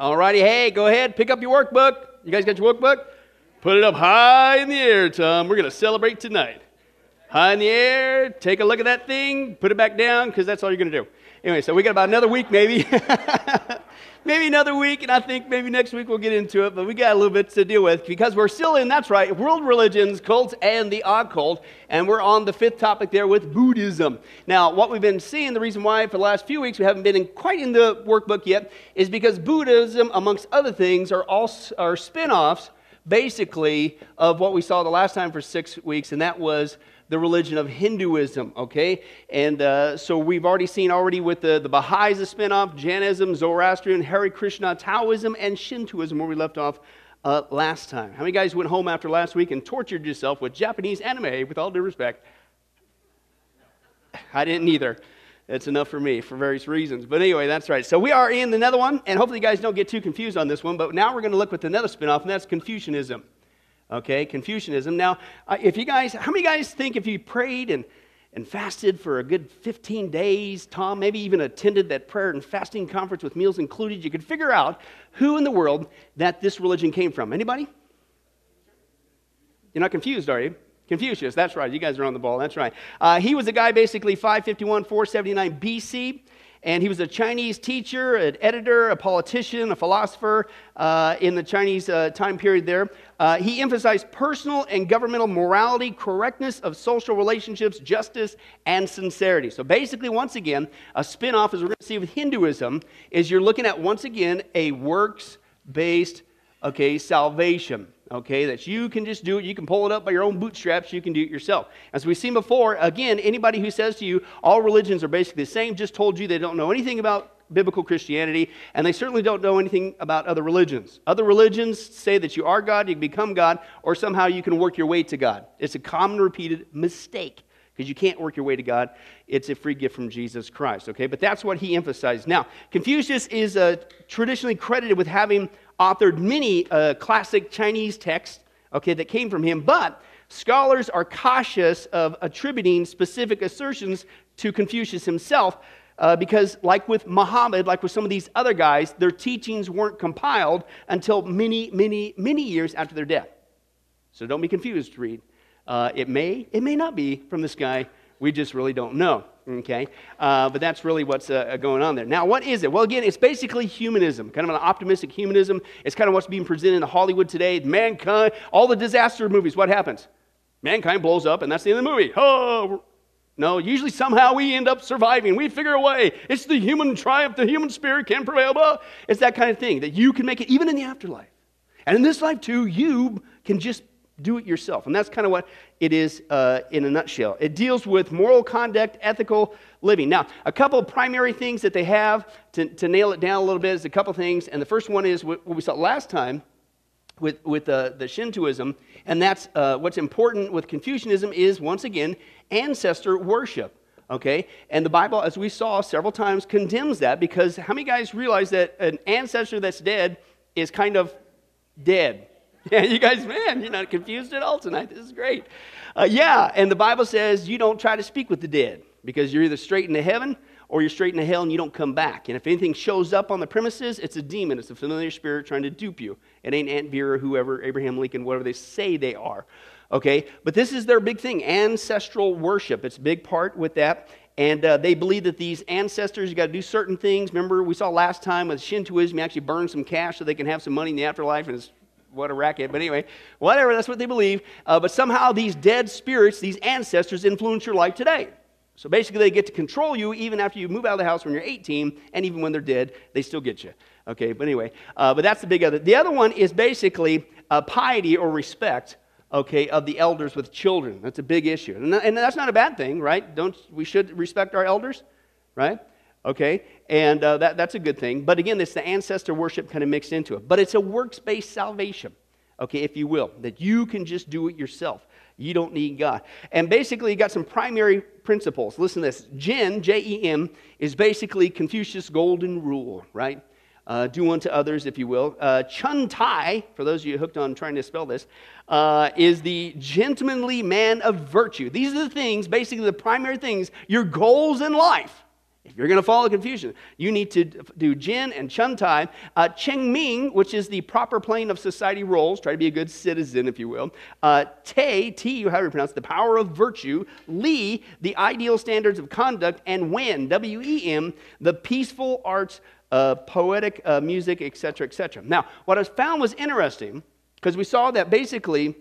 All righty, hey, go ahead, pick up your workbook. You guys got your workbook? Put it up high in the air, Tom. We're going to celebrate tonight. High in the air, take a look at that thing, put it back down, because that's all you're going to do. Anyway, so we got about another week maybe. maybe another week, and I think maybe next week we'll get into it, but we got a little bit to deal with because we're still in, that's right, world religions, cults, and the occult, and we're on the fifth topic there with Buddhism. Now, what we've been seeing, the reason why for the last few weeks we haven't been in, quite in the workbook yet, is because Buddhism, amongst other things, are, all, are spin offs basically of what we saw the last time for six weeks, and that was the religion of Hinduism, okay? And uh, so we've already seen already with the, the Baha'is, a spinoff, Jainism, Zoroastrian, Hare Krishna, Taoism, and Shintoism, where we left off uh, last time. How many guys went home after last week and tortured yourself with Japanese anime, with all due respect? I didn't either. That's enough for me for various reasons. But anyway, that's right. So we are in another one, and hopefully you guys don't get too confused on this one, but now we're going to look with another spinoff, and that's Confucianism okay? Confucianism. Now, uh, if you guys, how many guys think if you prayed and, and fasted for a good 15 days, Tom, maybe even attended that prayer and fasting conference with meals included, you could figure out who in the world that this religion came from? Anybody? You're not confused, are you? Confucius, that's right. You guys are on the ball. That's right. Uh, he was a guy basically 551, 479 BC. And he was a Chinese teacher, an editor, a politician, a philosopher uh, in the Chinese uh, time period there. Uh, he emphasized personal and governmental morality, correctness of social relationships, justice, and sincerity. So basically, once again, a spin off, as we're going to see with Hinduism, is you're looking at, once again, a works based okay, salvation okay, that you can just do it. You can pull it up by your own bootstraps. You can do it yourself. As we've seen before, again, anybody who says to you all religions are basically the same just told you they don't know anything about biblical Christianity, and they certainly don't know anything about other religions. Other religions say that you are God, you can become God, or somehow you can work your way to God. It's a common repeated mistake because you can't work your way to God. It's a free gift from Jesus Christ, okay? But that's what he emphasized. Now, Confucius is uh, traditionally credited with having authored many uh, classic Chinese texts, okay, that came from him, but scholars are cautious of attributing specific assertions to Confucius himself uh, because, like with Muhammad, like with some of these other guys, their teachings weren't compiled until many, many, many years after their death. So don't be confused, Reed. Uh, it may, it may not be from this guy. We just really don't know. Okay? Uh, but that's really what's uh, going on there. Now, what is it? Well, again, it's basically humanism, kind of an optimistic humanism. It's kind of what's being presented in Hollywood today. Mankind, all the disaster movies, what happens? Mankind blows up, and that's the end of the movie. Oh, no, usually somehow we end up surviving. We figure a way. It's the human triumph, the human spirit can prevail. It's that kind of thing that you can make it even in the afterlife. And in this life, too, you can just do it yourself. And that's kind of what it is uh, in a nutshell. It deals with moral conduct, ethical living. Now, a couple of primary things that they have to, to nail it down a little bit is a couple things. And the first one is what we saw last time with, with uh, the Shintoism. And that's uh, what's important with Confucianism is, once again, ancestor worship. Okay? And the Bible, as we saw several times, condemns that because how many guys realize that an ancestor that's dead is kind of dead? Yeah, you guys, man, you're not confused at all tonight. This is great. Uh, yeah, and the Bible says you don't try to speak with the dead because you're either straight into heaven or you're straight into hell and you don't come back. And if anything shows up on the premises, it's a demon. It's a familiar spirit trying to dupe you. It ain't Aunt Vera, whoever, Abraham Lincoln, whatever they say they are. Okay? But this is their big thing ancestral worship. It's a big part with that. And uh, they believe that these ancestors, you got to do certain things. Remember, we saw last time with Shintoism, you actually burn some cash so they can have some money in the afterlife, and it's what a racket. But anyway, whatever, that's what they believe. Uh, but somehow these dead spirits, these ancestors, influence your life today. So basically, they get to control you even after you move out of the house when you're 18, and even when they're dead, they still get you. Okay, but anyway, uh, but that's the big other. The other one is basically uh, piety or respect, okay, of the elders with children. That's a big issue. And, and that's not a bad thing, right? Don't, we should respect our elders, right? okay? And uh, that, that's a good thing. But again, it's the ancestor worship kind of mixed into it. But it's a works based salvation, okay, if you will, that you can just do it yourself. You don't need God. And basically, you got some primary principles. Listen to this Jen, J E M, is basically Confucius' golden rule, right? Uh, do unto others, if you will. Uh, Chun Tai, for those of you hooked on trying to spell this, uh, is the gentlemanly man of virtue. These are the things, basically the primary things, your goals in life If you're going to follow Confucius, you need to do Jin and Chun Tai. Uh, Cheng Ming, which is the proper plane of society roles, try to be a good citizen, if you will. Uh, Te, T, however you pronounce the power of virtue. Li, the ideal standards of conduct. And Wen, W E M, the peaceful arts, uh, poetic uh, music, etc., etc. Now, what I found was interesting, because we saw that basically,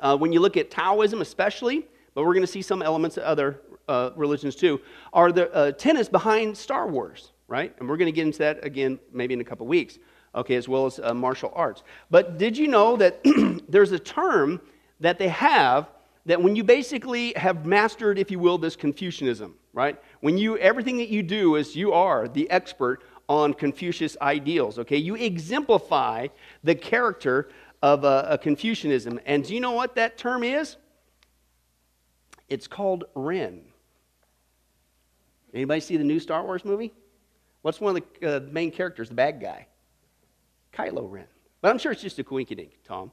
uh, when you look at Taoism especially, but we're going to see some elements of other uh, religions too, are the uh, tenets behind Star Wars, right? And we're going to get into that again maybe in a couple weeks, okay, as well as uh, martial arts. But did you know that there's a term that they have that when you basically have mastered, if you will, this Confucianism, right? When you, everything that you do is you are the expert on Confucius ideals, okay? You exemplify the character of a, a Confucianism. And do you know what that term is? It's called Ren. Anybody see the new Star Wars movie? What's one of the uh, main characters, the bad guy? Kylo Ren. But I'm sure it's just a coinkydink, Tom,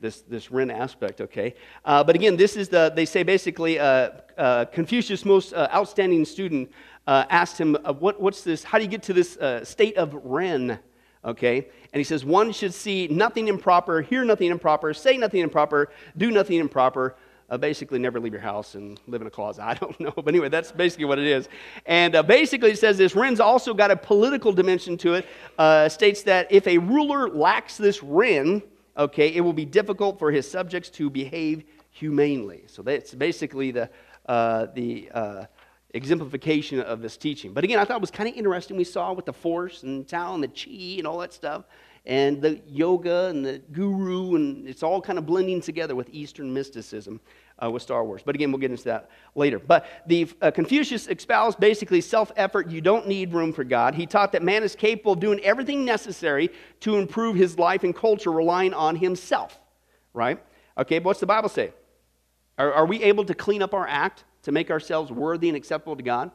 this, this Ren aspect, okay? Uh, but again, this is the, they say basically, uh, uh Confucius' most uh, outstanding student uh, asked him, what, what's this, how do you get to this state of Ren? Okay? And he says, one should see nothing improper, hear nothing improper, say nothing improper, do nothing improper, uh, basically never leave your house and live in a closet. I don't know. But anyway, that's basically what it is. And uh, basically, it says this Ren's also got a political dimension to it. Uh, states that if a ruler lacks this Ren, okay, it will be difficult for his subjects to behave humanely. So that's basically the, uh, the uh, exemplification of this teaching. But again, I thought it was kind of interesting. We saw with the force and Tao and the chi and all that stuff and the yoga and the guru, and it's all kind of blending together with Eastern mysticism uh, with Star Wars. But again, we'll get into that later. But the uh, Confucius espoused basically self-effort. You don't need room for God. He taught that man is capable of doing everything necessary to improve his life and culture, relying on himself. Right? Okay. But what's the Bible say? Are, are we able to clean up our act to make ourselves worthy and acceptable to God?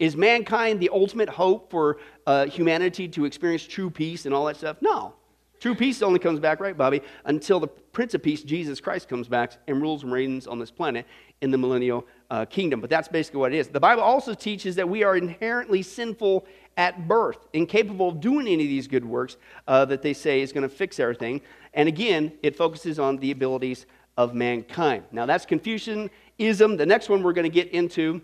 Is mankind the ultimate hope for uh, humanity to experience true peace and all that stuff? No. True peace only comes back, right, Bobby, until the Prince of Peace, Jesus Christ, comes back and rules and reigns on this planet in the millennial uh, kingdom. But that's basically what it is. The Bible also teaches that we are inherently sinful at birth, incapable of doing any of these good works uh, that they say is going to fix everything. And again, it focuses on the abilities of mankind. Now, that's Confucianism. The next one we're going to get into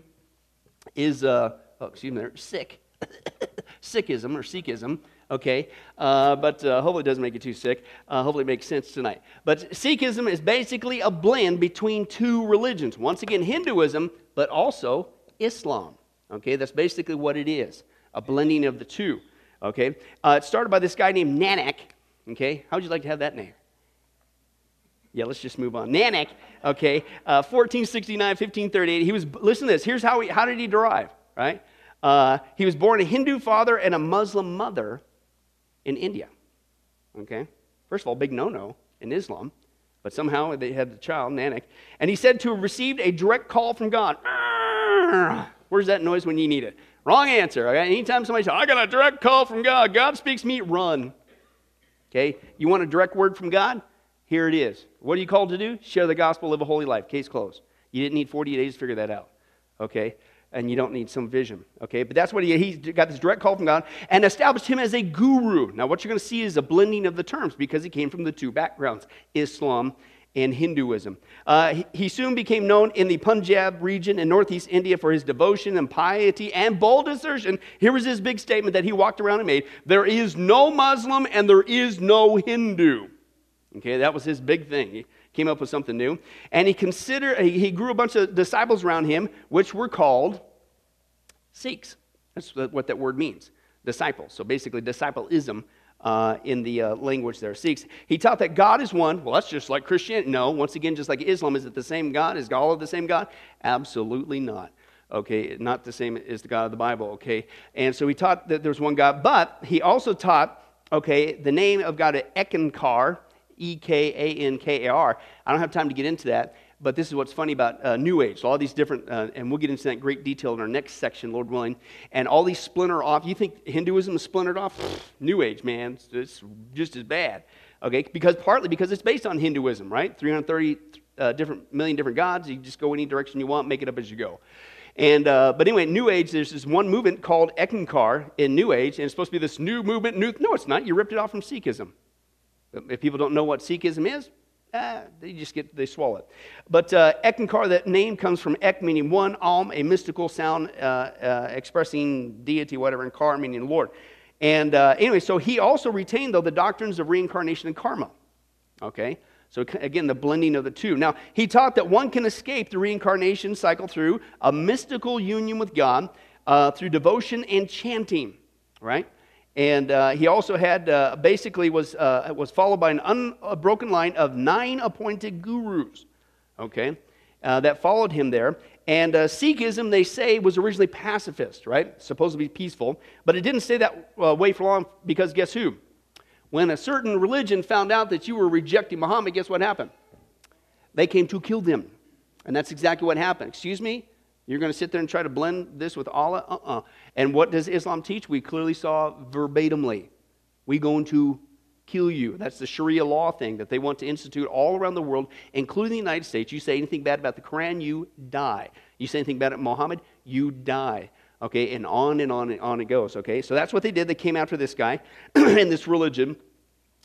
is, uh, oh, excuse me, sick. Sikhism or Sikhism okay? Uh, but uh, hopefully it doesn't make you too sick. Uh, hopefully it makes sense tonight. But Sikhism is basically a blend between two religions. Once again, Hinduism, but also Islam, okay? That's basically what it is a blending of the two, okay? Uh, it started by this guy named Nanak, okay? How would you like to have that name? Yeah, let's just move on. Nanak, okay, 1469, uh, 1538. He was, listen to this. Here's how, he, how did he derive, right? Uh, he was born a Hindu father and a Muslim mother in India. Okay? First of all, big no no in Islam, but somehow they had the child, Nanak. And he said to have received a direct call from God. Where's that noise when you need it? Wrong answer. Okay? Anytime somebody says, I got a direct call from God, God speaks me, run. Okay? You want a direct word from God? Here it is. What are you called to do? Share the gospel, live a holy life. Case closed. You didn't need 40 days to figure that out. Okay? And you don't need some vision. Okay, but that's what he he got this direct call from God and established him as a guru. Now, what you're going to see is a blending of the terms because he came from the two backgrounds, Islam and Hinduism. Uh, he, he soon became known in the Punjab region in northeast India for his devotion and piety and bold assertion. Here was his big statement that he walked around and made: "There is no Muslim and there is no Hindu." Okay, that was his big thing. He, came up with something new. And he considered, he grew a bunch of disciples around him, which were called Sikhs. That's what that word means, disciples. So basically, discipleism uh, in the uh, language there, Sikhs. He taught that God is one. Well, that's just like Christianity. No, once again, just like Islam, is it the same God? Is of the same God? Absolutely not. Okay, not the same as the God of the Bible. Okay, and so he taught that there's one God, but he also taught, okay, the name of God, is Ekankar, E K A N K A R. I don't have time to get into that, but this is what's funny about uh, New Age. All these different, uh, and we'll get into that great detail in our next section, Lord willing. And all these splinter off. You think Hinduism is splintered off? New Age, man, it's, just as bad. Okay, because partly because it's based on Hinduism, right? 330 uh, different million different gods. You just go any direction you want, make it up as you go. And, uh, but anyway, New Age, there's this one movement called Eckankar in New Age, and it's supposed to be this new movement. New, no, it's not. You ripped it off from Sikhism. If people don't know what Sikhism is, ah, they just get, they swallow it. But uh, Eckankar, that name comes from Ek, meaning one, Alm, a mystical sound uh, uh, expressing deity, whatever, and Kar, meaning Lord. And uh, anyway, so he also retained, though, the doctrines of reincarnation and karma. Okay? So again, the blending of the two. Now, he taught that one can escape the reincarnation cycle through a mystical union with God, uh, through devotion and chanting, right? And uh, he also had, uh, basically, was, uh, was followed by an unbroken line of nine appointed gurus, okay, uh, that followed him there. And uh, Sikhism, they say, was originally pacifist, right? Supposed to be peaceful. But it didn't stay that way for long because guess who? When a certain religion found out that you were rejecting Muhammad, guess what happened? They came to kill them. And that's exactly what happened. Excuse me? You're going to sit there and try to blend this with Allah? Uh uh-uh. uh And what does Islam teach? We clearly saw verbatimly. We going to kill you. That's the Sharia law thing that they want to institute all around the world, including the United States. You say anything bad about the Quran, you die. You say anything bad about Muhammad, you die. Okay, and on and on and on it goes. Okay, so that's what they did. They came after this guy and this religion.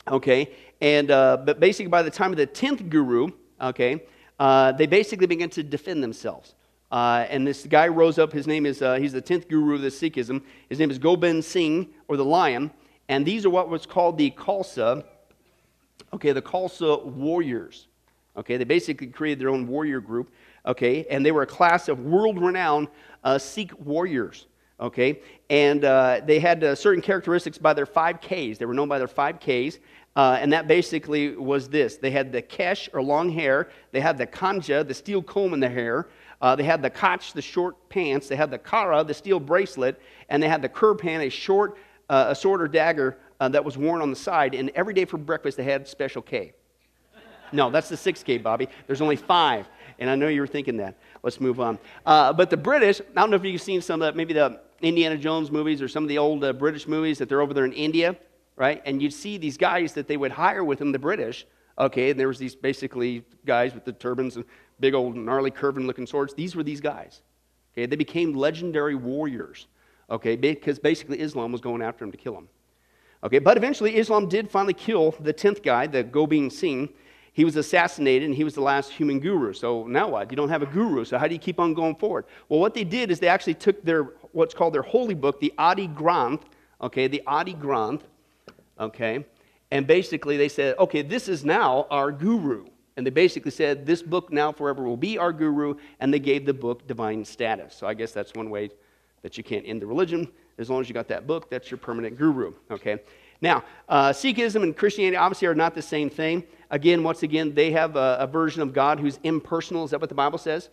Okay, and uh, but basically by the time of the tenth guru, okay, uh, they basically began to defend themselves. Uh, and this guy rose up. His name is uh, he's the tenth guru of the Sikhism. His name is Gobind Singh or the Lion. And these are what was called the Khalsa. Okay, the Khalsa warriors. Okay, they basically created their own warrior group okay? And they were a class of world renowned uh, Sikh warriors, okay? And uh, they had uh, certain characteristics by their five Ks. They were known by their five Ks. Uh, and that basically was this they had the kesh or long hair, they had the kangha, the steel comb in the hair, uh, they had the kach, the short pants, they had the kara, the steel bracelet, and they had the kirpan, a short uh, a sword or dagger that was worn on the side. And every day for breakfast, they had special K. No, that's the 6K, Bobby. There's only five. And I know you were thinking that. Let's move on. Uh, but the British, I don't know if you've seen some of the, maybe the Indiana Jones movies or some of the old uh, British movies that they're over there in India, right? And you'd see these guys that they would hire with them, the British, okay? And there was these basically guys with the turbans and big old gnarly curving looking swords. These were these guys, okay? They became legendary warriors, okay? Because basically Islam was going after them to kill them. Okay, but eventually Islam did finally kill the 10th guy, the Gobind Singh, he was assassinated and he was the last human guru. So now what? You don't have a guru, so how do you keep on going forward? Well, what they did is they actually took their what's called their holy book, the Adi Granth, okay, the Adi Granth, okay, and basically they said, okay, this is now our guru. And they basically said, this book now forever will be our guru, and they gave the book divine status. So I guess that's one way that you can't end the religion. As long as you got that book, that's your permanent guru, okay? Now, uh, Sikhism and Christianity obviously are not the same thing. Again, once again, they have a, a, version of God who's impersonal. Is that what the Bible says?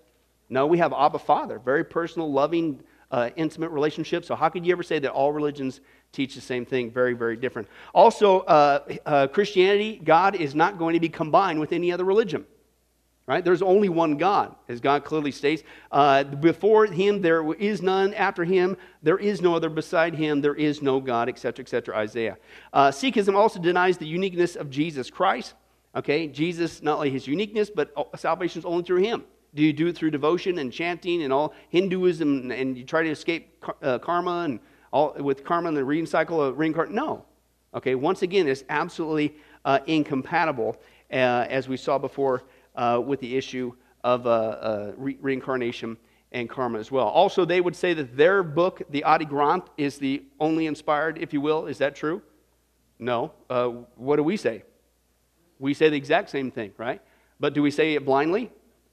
No, we have Abba Father, very personal, loving, uh, intimate relationship. So, how could you ever say that all religions teach the same thing? Very, very different. Also, uh, uh, Christianity, God is not going to be combined with any other religion. Right? There's only one God, as God clearly states. Uh, before him, there is none. After him, there is no other. Beside him, there is no God, etc., etc. Isaiah. Uh, Sikhism also denies the uniqueness of Jesus Christ. Okay, Jesus, not only his uniqueness, but salvation is only through him. Do you do it through devotion and chanting and all Hinduism and you try to escape uh, karma and all with karma and the reading cycle of reincarnation? No. Okay, once again, it's absolutely uh, incompatible, uh, as we saw before uh, with the issue of uh, uh, re- reincarnation and karma as well. Also, they would say that their book, the Adi Granth, is the only inspired, if you will. Is that true? No. what do we say? we say the exact same thing, right? But do we say it blindly?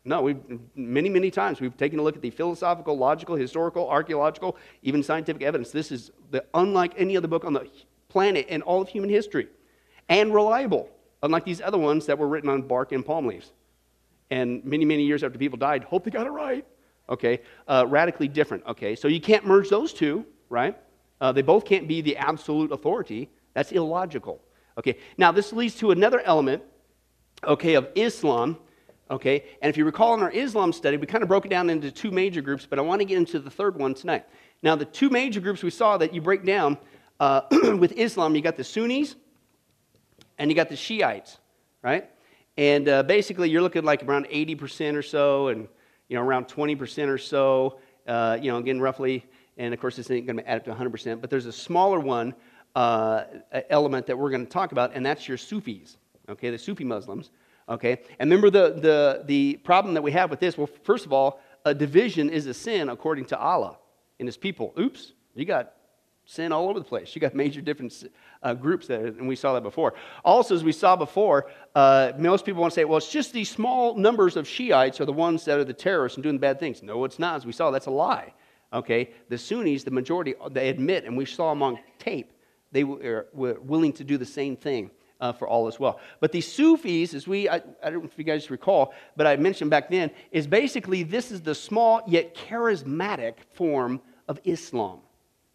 No, we've many, many times we've taken a look at the philosophical, logical, historical, archaeological, even scientific evidence. This is the, unlike any other book on the planet in all of human history, and reliable, unlike these other ones that were written on bark and palm leaves. And many, many years after people died, hope they got it right. Okay, uh, radically different. Okay, so you can't merge those two, right? Uh, they both can't be the absolute authority. That's illogical. Okay, now this leads to another element, okay, of Islam. Okay, and if you recall in our Islam study, we kind of broke it down into two major groups, but I want to get into the third one tonight. Now, the two major groups we saw that you break down uh, with Islam, you got the Sunnis and you got the Shiites, right? And uh, basically, you're looking like around 80% or so, and you know around 20% or so uh, you know, again, roughly, and of course, this ain't going to add up to 100%, but there's a smaller one uh, element that we're going to talk about, and that's your Sufis, okay, the Sufi Muslims, okay? And remember the, the, the problem that we have with this? Well, first of all, a division is a sin according to Allah and his people. Oops, you got sin all over the place. You got major different uh, groups there, and we saw that before. Also, as we saw before, uh, most people want to say, well, it's just these small numbers of Shiites are the ones that are the terrorists and doing the bad things. No, it's not. As we saw, that's a lie. Okay? The Sunnis, the majority, they admit, and we saw them on tape, they were willing to do the same thing. Uh, for all as well. But these Sufis, as we, I, I, don't know if you guys recall, but I mentioned back then, is basically this is the small yet charismatic form of Islam.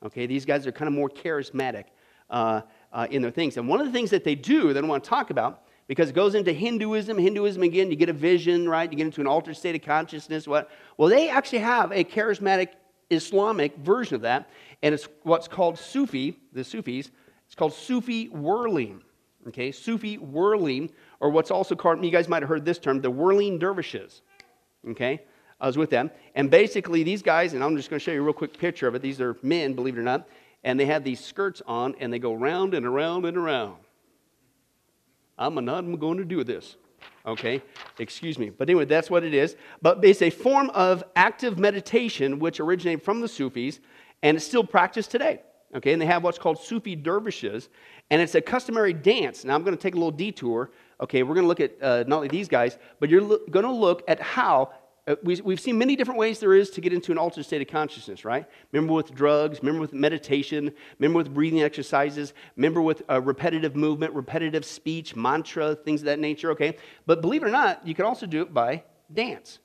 Okay, these guys are kind of more charismatic uh, uh, in their things. And one of the things that they do that I want to talk about, because it goes into Hinduism, Hinduism again, you get a vision, right? You get into an altered state of consciousness. What? Well, they actually have a charismatic Islamic version of that, and it's what's called Sufi, the Sufis. It's called Sufi whirling. Okay, Sufi whirling, or what's also called, you guys might have heard this term, the whirling dervishes. Okay, I was with them. And basically, these guys, and I'm just going to show you a real quick picture of it. These are men, believe it or not. And they have these skirts on, and they go round and around and around. I'm not going to do this. Okay? Excuse me. But anyway, that's what it is. But it's a form of active meditation which originated from the Sufis, and it's still practiced today. Okay? And they have what's called Sufi dervishes, and it's a customary dance. Now, I'm going to take a little detour. Okay, we're going to look at uh, not only these guys, but you're lo- going to look at how uh, we, we've seen many different ways there is to get into an altered state of consciousness, right? Remember with drugs, remember with meditation, remember with breathing exercises, remember with uh, repetitive movement, repetitive speech, mantra, things of that nature, okay? But believe it or not, you can also do it by dance.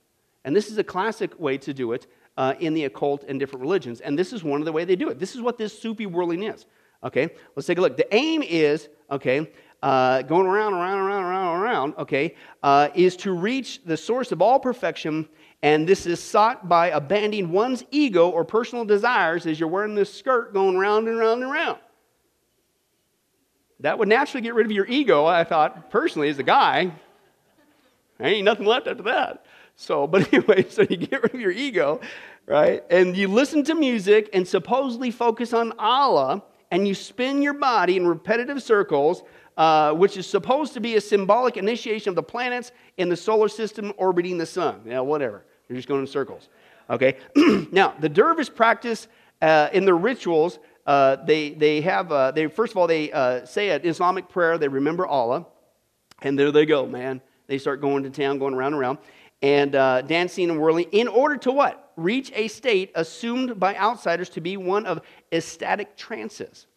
And this is a classic way to do it uh, in the occult and different religions. And this is one of the way they do it. This is what this Sufi whirling is, okay? Let's take a look. The aim is, okay, uh, going around, around, around, around, around, okay, uh, is to reach the source of all perfection, and this is sought by abandoning one's ego or personal desires as you're wearing this skirt going round and round and round. That would naturally get rid of your ego, I thought, personally, as a guy. There ain't nothing left after that. So, but anyway, so you get rid of your ego, right? And you listen to music and supposedly focus on Allah, and you spin your body in repetitive circles uh, which is supposed to be a symbolic initiation of the planets in the solar system orbiting the sun. Yeah, whatever. You're just going in circles. Okay? now, the dervish practice uh, in their rituals, uh, they, they have, uh, they, first of all, they uh, say an Islamic prayer, they remember Allah, and there they go, man. They start going to town, going around and around, and uh, dancing and whirling in order to what? Reach a state assumed by outsiders to be one of ecstatic trances.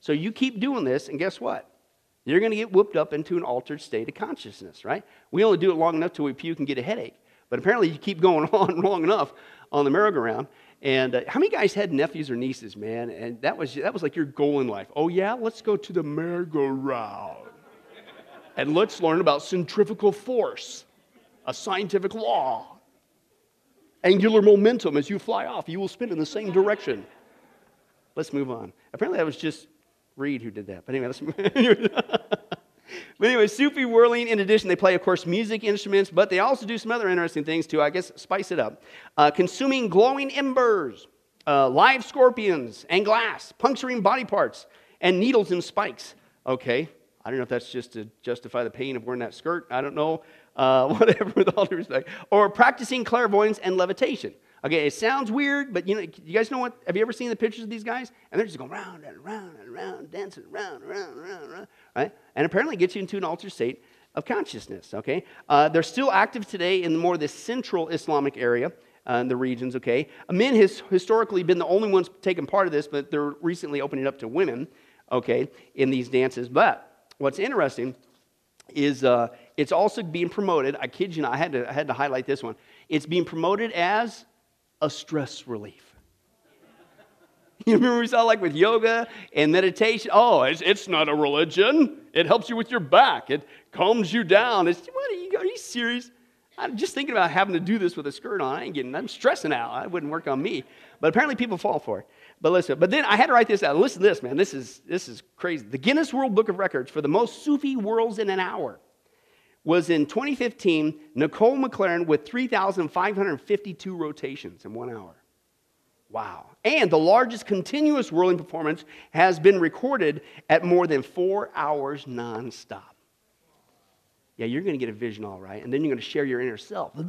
So you keep doing this, and guess what? you're going to get whooped up into an altered state of consciousness, right? We only do it long enough till we puke and get a headache. But apparently, you keep going on long enough on the merry-go-round. And uh, how many guys had nephews or nieces, man? And that was, that was like your goal in life. Oh, yeah, let's go to the merry-go-round. and let's learn about centrifugal force, a scientific law. Angular momentum, as you fly off, you will spin in the same direction. Let's move on. Apparently, that was just Reed who did that. But anyway, let's But anyway, Sufi whirling, in addition, they play, of course, music instruments, but they also do some other interesting things too. I guess spice it up. Uh, consuming glowing embers, uh, live scorpions and glass, puncturing body parts, and needles and spikes. Okay, I don't know if that's just to justify the pain of wearing that skirt. I don't know. Uh, whatever, with all due respect. Or practicing clairvoyance and levitation. Okay, it sounds weird, but you know, you guys know what? Have you ever seen the pictures of these guys? And they're just going round and round and round, dancing round, round, round, round, right? And apparently gets you into an altered state of consciousness. Okay, uh, they're still active today in more the central Islamic area. Uh, in the regions, okay? Men has historically been the only ones taking part of this, but they're recently opening up to women, okay, in these dances. But what's interesting is uh, it's also being promoted. I kid you not, I had to, I had to highlight this one. It's being promoted as a stress relief. You remember we saw like with yoga and meditation? Oh, it's, it's not a religion. It helps you with your back. It calms you down. It's, what are you, are you serious? I'm just thinking about having to do this with a skirt on. I ain't getting, I'm stressing out. I wouldn't work on me. But apparently people fall for it. But listen, but then I had to write this out. Listen to this, man. This is, this is crazy. The Guinness World Book of Records for the most Sufi whirls in an hour was in 2015, Nicole McLaren with 3,552 rotations in one hour. Wow. And the largest continuous whirling performance has been recorded at more than four hours nonstop. Yeah, you're going to get a vision all right, and then you're going to share your inner self.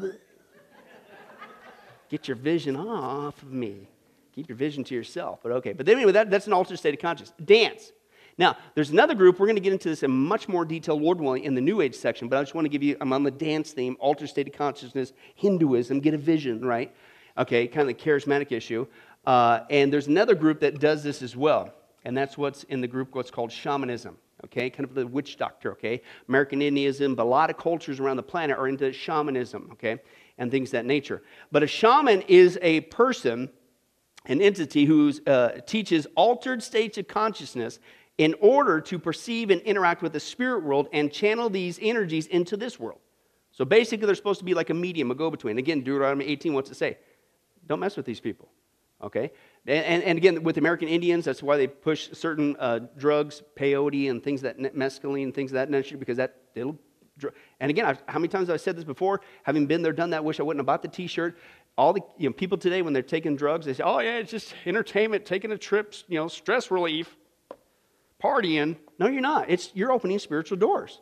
get your vision off of me. Keep your vision to yourself, but okay. But anyway, that, that's an altered state of consciousness. Dance. Now, there's another group. We're going to get into this in much more detail, Lord willing, in the New Age section, but I just want to give you, I'm on the dance theme, altered state of consciousness, Hinduism, get a vision, right? Okay, kind of the charismatic issue. Uh, and there's another group that does this as well, and that's what's in the group, what's called shamanism okay? Kind of the witch doctor, okay? American Indianism, but a lot of cultures around the planet are into shamanism, okay? And things that nature. But a shaman is a person, an entity who uh, teaches altered states of consciousness in order to perceive and interact with the spirit world and channel these energies into this world. So basically, they're supposed to be like a medium, a go between. Again, Deuteronomy 18 wants to say, don't mess with these people. Okay? And, and again, with American Indians, that's why they push certain uh, drugs, peyote and things that, mescaline, things of that nature, because that, it'll, and again, I've, how many times have I said this before? Having been there, done that, wish I wouldn't have bought the t-shirt. All the you know, people today, when they're taking drugs, they say, oh yeah, it's just entertainment, taking a trip, you know, stress relief, partying. No, you're not. It's, you're opening spiritual doors,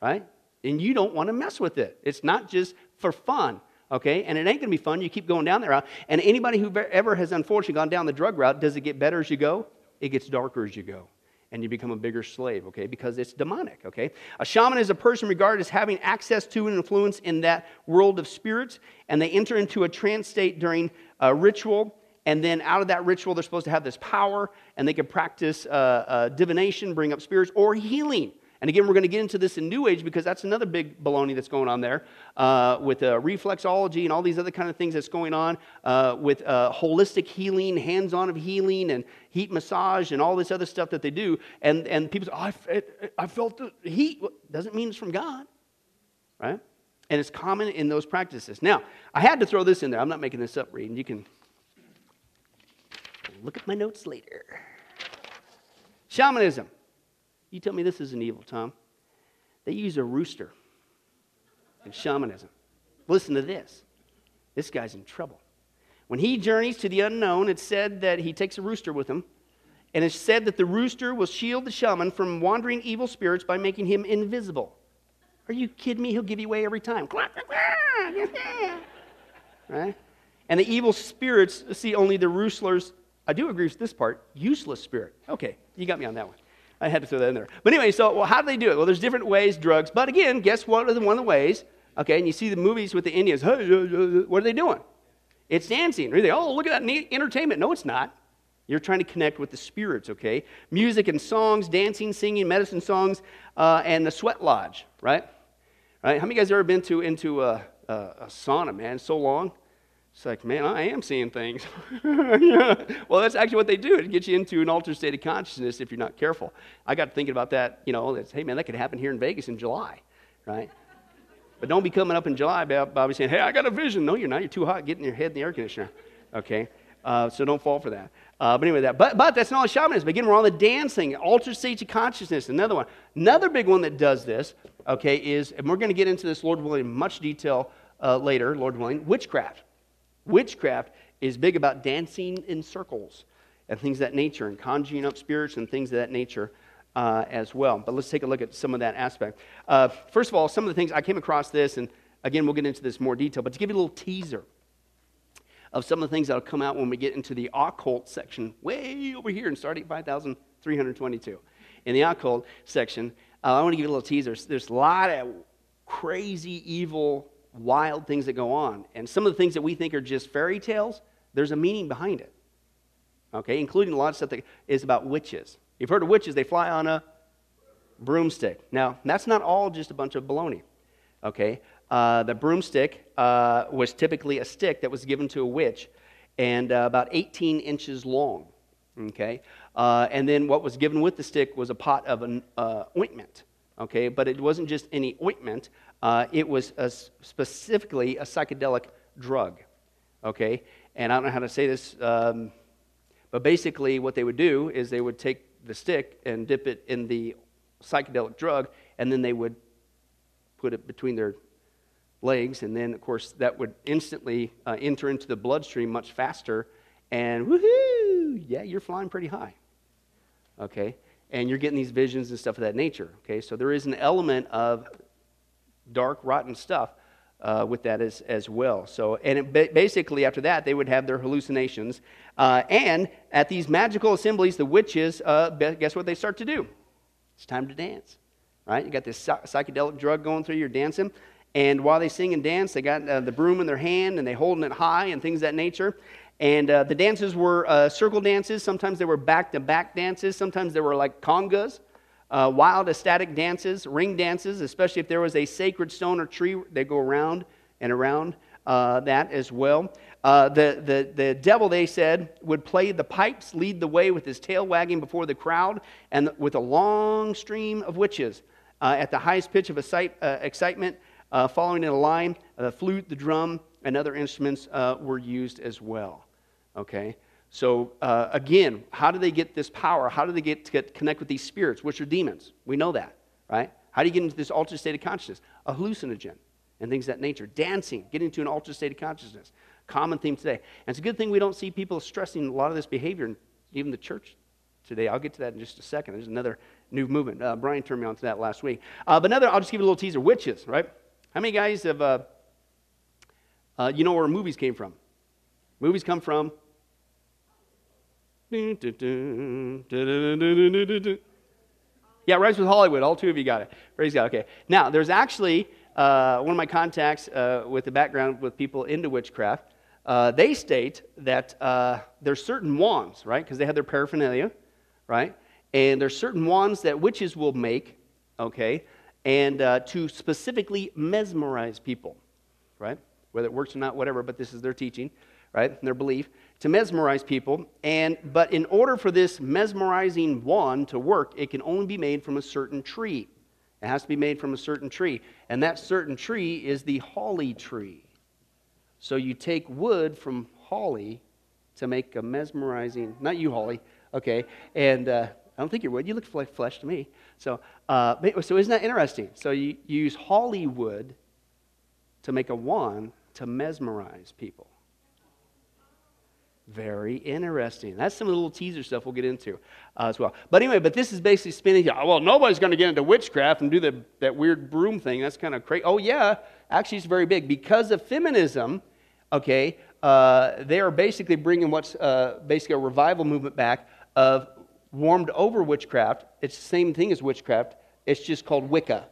right? And you don't want to mess with it. It's not just for fun okay? And it ain't going to be fun. You keep going down that route. And anybody who ever has unfortunately gone down the drug route, does it get better as you go? It gets darker as you go. And you become a bigger slave, okay? Because it's demonic, okay? A shaman is a person regarded as having access to and influence in that world of spirits, and they enter into a trance state during a ritual. And then out of that ritual, they're supposed to have this power, and they can practice uh, uh, divination, bring up spirits, or healing. And again, we're going to get into this in New Age because that's another big baloney that's going on there uh, with uh, reflexology and all these other kind of things that's going on uh, with uh, holistic healing, hands-on of healing, and heat massage and all this other stuff that they do. And, and people say, oh, I, I felt the heat. Well, doesn't mean it's from God, right? And it's common in those practices. Now, I had to throw this in there. I'm not making this up, Reed. You can look at my notes later. Shamanism. You tell me this isn't evil, Tom. They use a rooster in shamanism. Listen to this. This guy's in trouble. When he journeys to the unknown, it's said that he takes a rooster with him. And it's said that the rooster will shield the shaman from wandering evil spirits by making him invisible. Are you kidding me? He'll give you away every time. right? And the evil spirits see only the roosters. I do agree with this part. Useless spirit. Okay, you got me on that one. I had to throw that in there. But anyway, so well, how do they do it? Well, there's different ways, drugs. But again, guess what? One of the ways, okay, and you see the movies with the Indians. What are they doing? It's dancing. Really? Oh, look at that neat entertainment. No, it's not. You're trying to connect with the spirits, okay? Music and songs, dancing, singing, medicine songs, uh, and the sweat lodge, right? Right? How many guys have ever been to into a, a, a sauna, man? So long. It's like, man, I am seeing things. well, that's actually what they do. It gets you into an altered state of consciousness if you're not careful. I got to thinking about that, you know, hey, man, that could happen here in Vegas in July, right? But don't be coming up in July, Bobby, saying, hey, I got a vision. No, you're not. You're too hot getting your head in the air conditioner, okay? Uh, so don't fall for that. Uh, but anyway, that. But, but that's not all shamanism. Again, we're on the dancing, altered state of consciousness. Another one. Another big one that does this, okay, is, and we're going to get into this, Lord willing, in much detail uh, later, Lord willing, witchcraft. Witchcraft is big about dancing in circles and things that nature and conjuring up spirits and things of that nature uh, as well. But let's take a look at some of that aspect. Uh, first of all, some of the things I came across this, and again, we'll get into this more detail, but to give you a little teaser of some of the things that'll come out when we get into the occult section, way over here in starting at 5,322. In the occult section, uh, I want to give you a little teaser. There's a lot of crazy, evil wild things that go on. And some of the things that we think are just fairy tales, there's a meaning behind it. Okay, including a lot of stuff that is about witches. You've heard of witches, they fly on a broomstick. Now, that's not all just a bunch of baloney. Okay, uh, the broomstick uh, was typically a stick that was given to a witch and uh, about 18 inches long. Okay, uh, and then what was given with the stick was a pot of an uh, ointment. Okay, but it wasn't just any ointment. Uh, it was a, specifically a psychedelic drug. Okay? And I don't know how to say this, um, but basically, what they would do is they would take the stick and dip it in the psychedelic drug, and then they would put it between their legs, and then, of course, that would instantly uh, enter into the bloodstream much faster, and woohoo, yeah, you're flying pretty high. Okay? And you're getting these visions and stuff of that nature. Okay? So there is an element of dark, rotten stuff uh, with that as, as well. So, and basically after that, they would have their hallucinations. Uh, and at these magical assemblies, the witches, uh, guess what they start to do? It's time to dance, right? You got this psychedelic drug going through, you're dancing. And while they sing and dance, they got uh, the broom in their hand and they holding it high and things that nature. And uh, the dances were uh, circle dances. Sometimes they were back to back dances. Sometimes they were like congas uh, wild ecstatic dances, ring dances, especially if there was a sacred stone or tree, they go around and around uh, that as well. Uh, the, the, the devil, they said, would play the pipes, lead the way with his tail wagging before the crowd, and with a long stream of witches uh, at the highest pitch of uh, excitement, uh, following in a line. The flute, the drum, and other instruments were used as well. Okay? So, uh, again, how do they get this power? How do they get to get, connect with these spirits, which are demons? We know that, right? How do you get into this altered state of consciousness? A hallucinogen and things of that nature. Dancing, getting into an altered state of consciousness. Common theme today. And it's a good thing we don't see people stressing a lot of this behavior in even the church today. I'll get to that in just a second. There's another new movement. Uh, Brian turned me on to that last week. Uh, but another, I'll just give you a little teaser witches, right? How many guys have, uh, uh you know where movies came from? Movies come from yeah, Rise with Hollywood. All two of you got it. Praise God. Okay. Now, there's actually uh, one of my contacts uh, with the background with people into witchcraft. Uh, they state that uh, there's certain wands, right? Because they have their paraphernalia, right? And there's certain wands that witches will make, okay, and uh, to specifically mesmerize people, right? Whether it works or not, whatever, but this is their teaching, right? And their belief to mesmerize people. And, but in order for this mesmerizing wand to work, it can only be made from a certain tree. It has to be made from a certain tree. And that certain tree is the holly tree. So you take wood from holly to make a mesmerizing, not you, Holly, okay, and uh, I don't think you're wood. You look like flesh to me. So, uh, so isn't that interesting? So you, you use holly wood to make a wand to mesmerize people. Very interesting. That's some of the little teaser stuff we'll get into uh, as well. But anyway, but this is basically spinning. Well, nobody's going to get into witchcraft and do the, that weird broom thing. That's kind of crazy. Oh, yeah. Actually, it's very big. Because of feminism, okay, uh, they are basically bringing what's uh, basically a revival movement back of warmed over witchcraft. It's the same thing as witchcraft, it's just called Wicca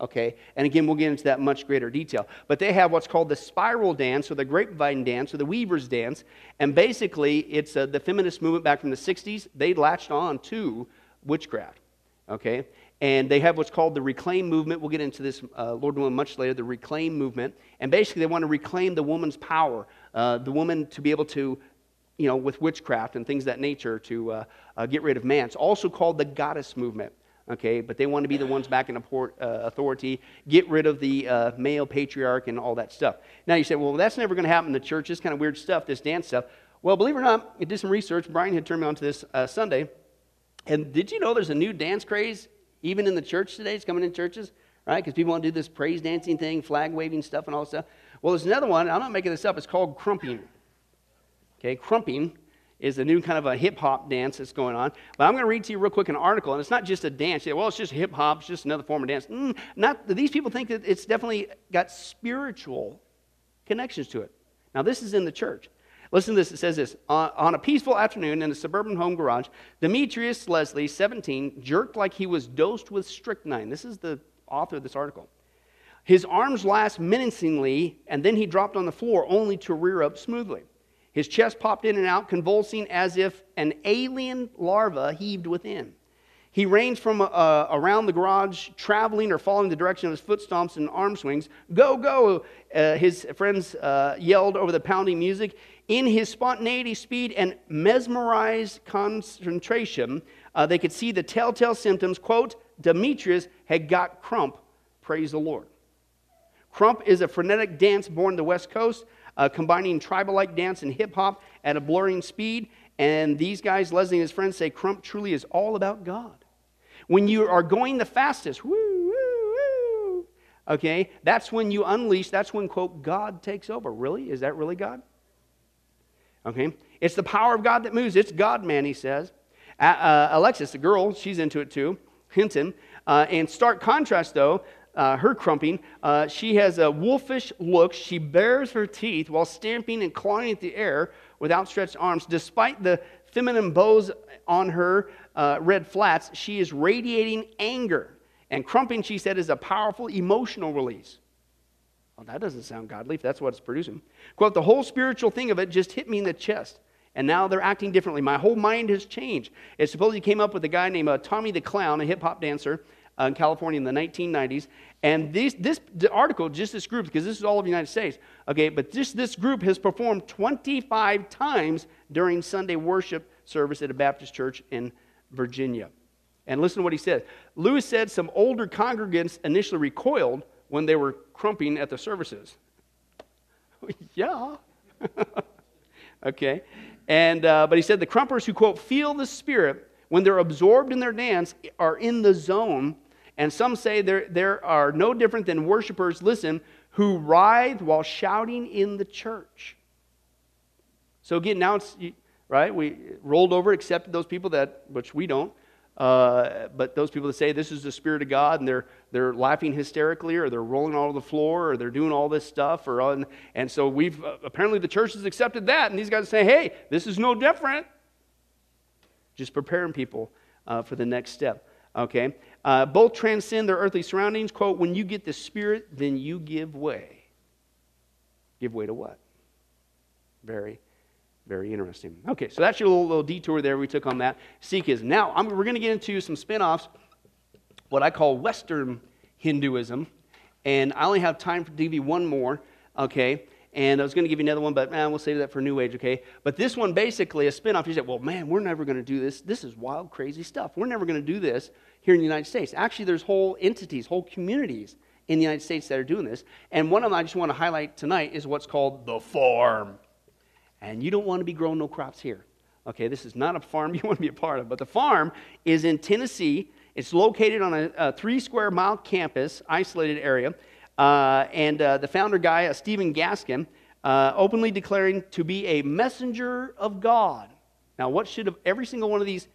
okay? And again, we'll get into that much greater detail. But they have what's called the spiral dance or the grapevine dance or the weaver's dance. And basically, it's uh, the feminist movement back from the 60s. They latched on to witchcraft, okay? And they have what's called the reclaim movement. We'll get into this, uh, Lord willing, much later, the reclaim movement. And basically, they want to reclaim the woman's power, uh, the woman to be able to you know, with witchcraft and things that nature to uh, uh, get rid of man. It's also called the goddess movement okay? But they want to be the ones back in uh, authority, get rid of the uh, male patriarch and all that stuff. Now you say, well, that's never going to happen in the church. This kind of weird stuff, this dance stuff. Well, believe it or not, I did some research. Brian had turned me on to this uh, Sunday. And did you know there's a new dance craze even in the church today? It's coming in churches, right? Because people want to do this praise dancing thing, flag waving stuff, and all that stuff. Well, there's another one. I'm not making this up. It's called crumping. Okay, crumping is a new kind of a hip hop dance that's going on. But I'm going to read to you real quick an article, and it's not just a dance. Well, it's just hip hop, it's just another form of dance. Mm, not, these people think that it's definitely got spiritual connections to it. Now, this is in the church. Listen to this. It says this on, on a peaceful afternoon in a suburban home garage, Demetrius Leslie, 17, jerked like he was dosed with strychnine. This is the author of this article. His arms last menacingly, and then he dropped on the floor only to rear up smoothly. His chest popped in and out, convulsing as if an alien larva heaved within. He ranged from uh, around the garage, traveling or following the direction of his foot stomps and arm swings. Go, go, uh, his friends uh, yelled over the pounding music. In his spontaneity, speed, and mesmerized concentration, uh, they could see the telltale symptoms. Quote, Demetrius had got krump, praise the Lord. Krump is a frenetic dance born the West Coast uh, combining tribal like dance and hip hop at a blurring speed. And these guys, Leslie and his friends, say Krump truly is all about God. When you are going the fastest, woo, woo, woo, okay, that's when you unleash, that's when, quote, God takes over. Really? Is that really God? Okay? It's the power of God that moves. It's God, man, he says. Uh, Alexis, the girl, she's into it too. Hinton. Uh, in stark contrast, though, uh, her krumping, uh, she has a wolfish look. She bares her teeth while stamping and clawing at the air with outstretched arms. Despite the feminine bows on her uh, red flats, she is radiating anger. And krumping, she said, is a powerful emotional release. Well, that doesn't sound godly if that's what it's producing. Quote, the whole spiritual thing of it just hit me in the chest. And now they're acting differently. My whole mind has changed. It supposedly came up with a guy named uh, Tommy the Clown, a hip hop dancer uh, in California in the 1990s. And this, this article, just this group, because this is all of the United States, okay, but just this group has performed 25 times during Sunday worship service at a Baptist church in Virginia. And listen to what he said. Lewis said some older congregants initially recoiled when they were krumping at the services. yeah. okay. And, uh, but he said the krumpers who, quote, feel the Spirit when they're absorbed in their dance are in the zone. And some say there, there are no different than worshipers, listen, who writhe while shouting in the church. So again, now it's, right? We rolled over, accepted those people that, which we don't. Uh, but those people that say this is the Spirit of God and they're, they're laughing hysterically or they're rolling all over the floor or they're doing all this stuff. Or, on, and so we've, uh, apparently the church has accepted that. And these guys say, hey, this is no different. Just preparing people uh, for the next step. Okay? Uh, both transcend their earthly surroundings. Quote, when you get the Spirit, then you give way. Give way to what? Very very interesting. Okay, so that's your little, little detour there we took on that. Sikhism. Now, I'm, we're going to get into some spin offs, what I call Western Hinduism. And I only have time to give you one more, okay? And I was going to give you another one, but man, we'll save that for New Age, okay? But this one, basically, a spin off, you said, well, man, we're never going to do this. This is wild, crazy stuff. We're never going to do this here in the United States. Actually, there's whole entities, whole communities in the United States that are doing this. And one of them I just want to highlight tonight is what's called the farm. And you don't want to be growing no crops here. Okay, this is not a farm you want to be a part of. But the farm is in Tennessee. It's located on a, a three square mile campus, isolated area. Uh, and uh, the founder guy, uh, Stephen Gaskin, uh, openly declaring to be a messenger of God. Now, what should have every single one of these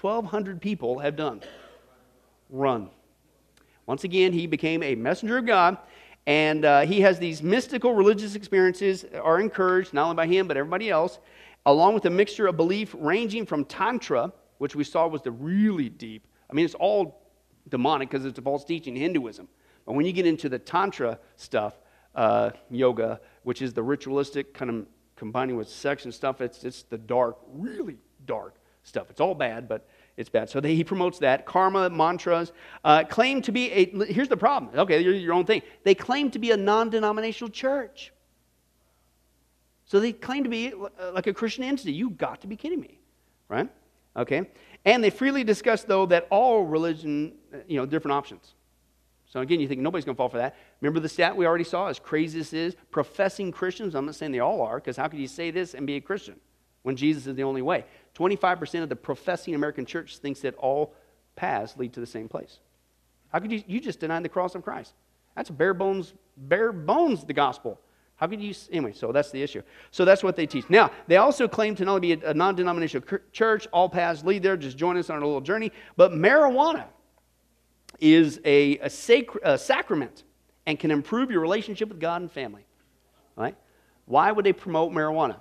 1,200 people have done? Run. Once again, he became a messenger of God. And uh, he has these mystical religious experiences are encouraged, not only by him, but everybody else, along with a mixture of belief ranging from Tantra, which we saw was the really deep. I mean, it's all demonic because it's a false teaching, Hinduism. But when you get into the Tantra stuff, uh, yoga, which is the ritualistic kind of combining with sex and stuff, it's, it's the dark, really dark stuff. It's all bad, but it's bad. So they, he promotes that. Karma, mantras, uh, claim to be a, here's the problem. Okay, your own thing. They claim to be a non denominational church. So they claim to be uh, like a Christian entity. You've got to be kidding me, right? Okay. And they freely discuss, though, that all religion, uh, you know, different options. So again, you think nobody's going to fall for that. Remember the stat we already saw, as crazy as this is? Professing Christians, I'm not saying they all are, because how could you say this and be a Christian when Jesus is the only way? 25% of the professing American church thinks that all paths lead to the same place. How could you, you just deny the cross of Christ? That's bare bones, bare bones the gospel. How could you, anyway, so that's the issue. So that's what they teach. Now, they also claim to not only be a, non denominational church, all paths lead there, just join us on a little journey, but marijuana is a, a, sac- a sacrament and can improve your relationship with God and family. Right? Why would they promote marijuana?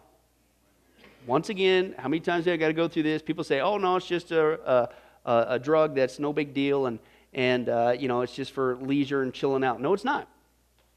Once again, how many times do I got to go through this? People say, oh, no, it's just a, a, a drug that's no big deal and, and uh, you know, it's just for leisure and chilling out. No, it's not,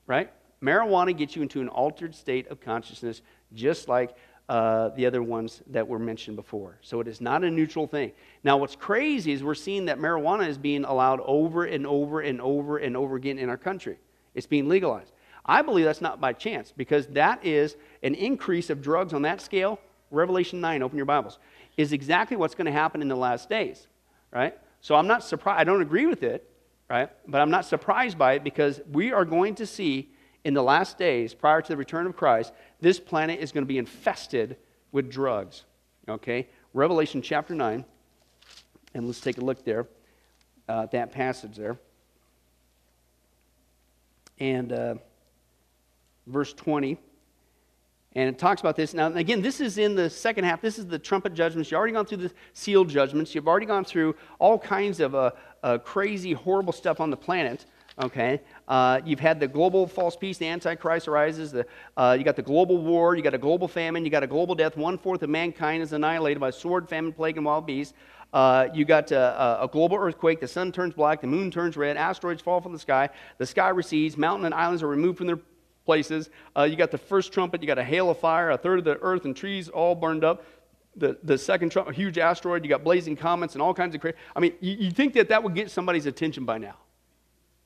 right? Marijuana gets you into an altered state of consciousness, just like uh, the other ones that were mentioned before. So it is not a neutral thing. Now, what's crazy is we're seeing that marijuana is being allowed over and over and over and over again in our country. It's being legalized. I believe that's not by chance because that is an increase of drugs on that scale Revelation 9, open your Bibles, is exactly what's going to happen in the last days, right? So I'm not surprised. I don't agree with it, right? But I'm not surprised by it because we are going to see in the last days, prior to the return of Christ, this planet is going to be infested with drugs, okay? Revelation chapter 9, and let's take a look there, uh, that passage there. And uh, verse 20 And it talks about this. Now, again, this is in the second half. This is the trumpet judgments. You've already gone through the seal judgments. You've already gone through all kinds of uh, uh, crazy, horrible stuff on the planet. Okay? Uh, you've had the global false peace, the Antichrist arises. The, uh, you got the global war. You got a global famine. You got a global death. One fourth of mankind is annihilated by sword, famine, plague, and wild beasts. Uh, you got uh, a global earthquake. The sun turns black. The moon turns red. Asteroids fall from the sky. The sky recedes. Mountain and islands are removed from their places. Uh, you got the first trumpet, you got a hail of fire, a third of the earth and trees all burned up. The, the second trumpet, a huge asteroid, you got blazing comets and all kinds of crazy. I mean, you, you think that that would get somebody's attention by now,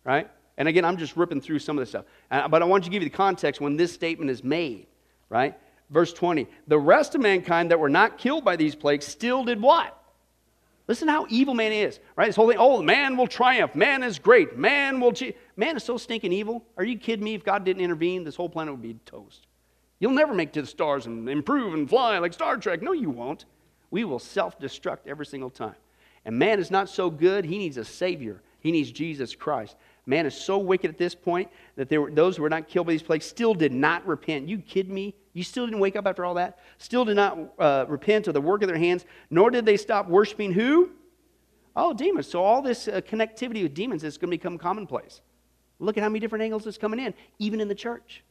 right? And again, I'm just ripping through some of this stuff. But I want to give you the context when this statement is made, right? Verse 20. The rest of mankind that were not killed by these plagues still did what? Listen how evil man is, right? This whole thing, oh, man will triumph. Man is great. Man will. Che-. Man is so stinking evil. Are you kidding me? If God didn't intervene, this whole planet would be toast. You'll never make to the stars and improve and fly like Star Trek. No, you won't. We will self destruct every single time. And man is not so good, he needs a Savior. He needs Jesus Christ. Man is so wicked at this point that there were, those who were not killed by these plagues still did not repent. You kidding me? You still didn't wake up after all that? Still did not uh, repent of the work of their hands, nor did they stop worshiping who? Oh, demons. So all this uh, connectivity with demons is going to become commonplace. Look at how many different angles it's coming in, even in the church.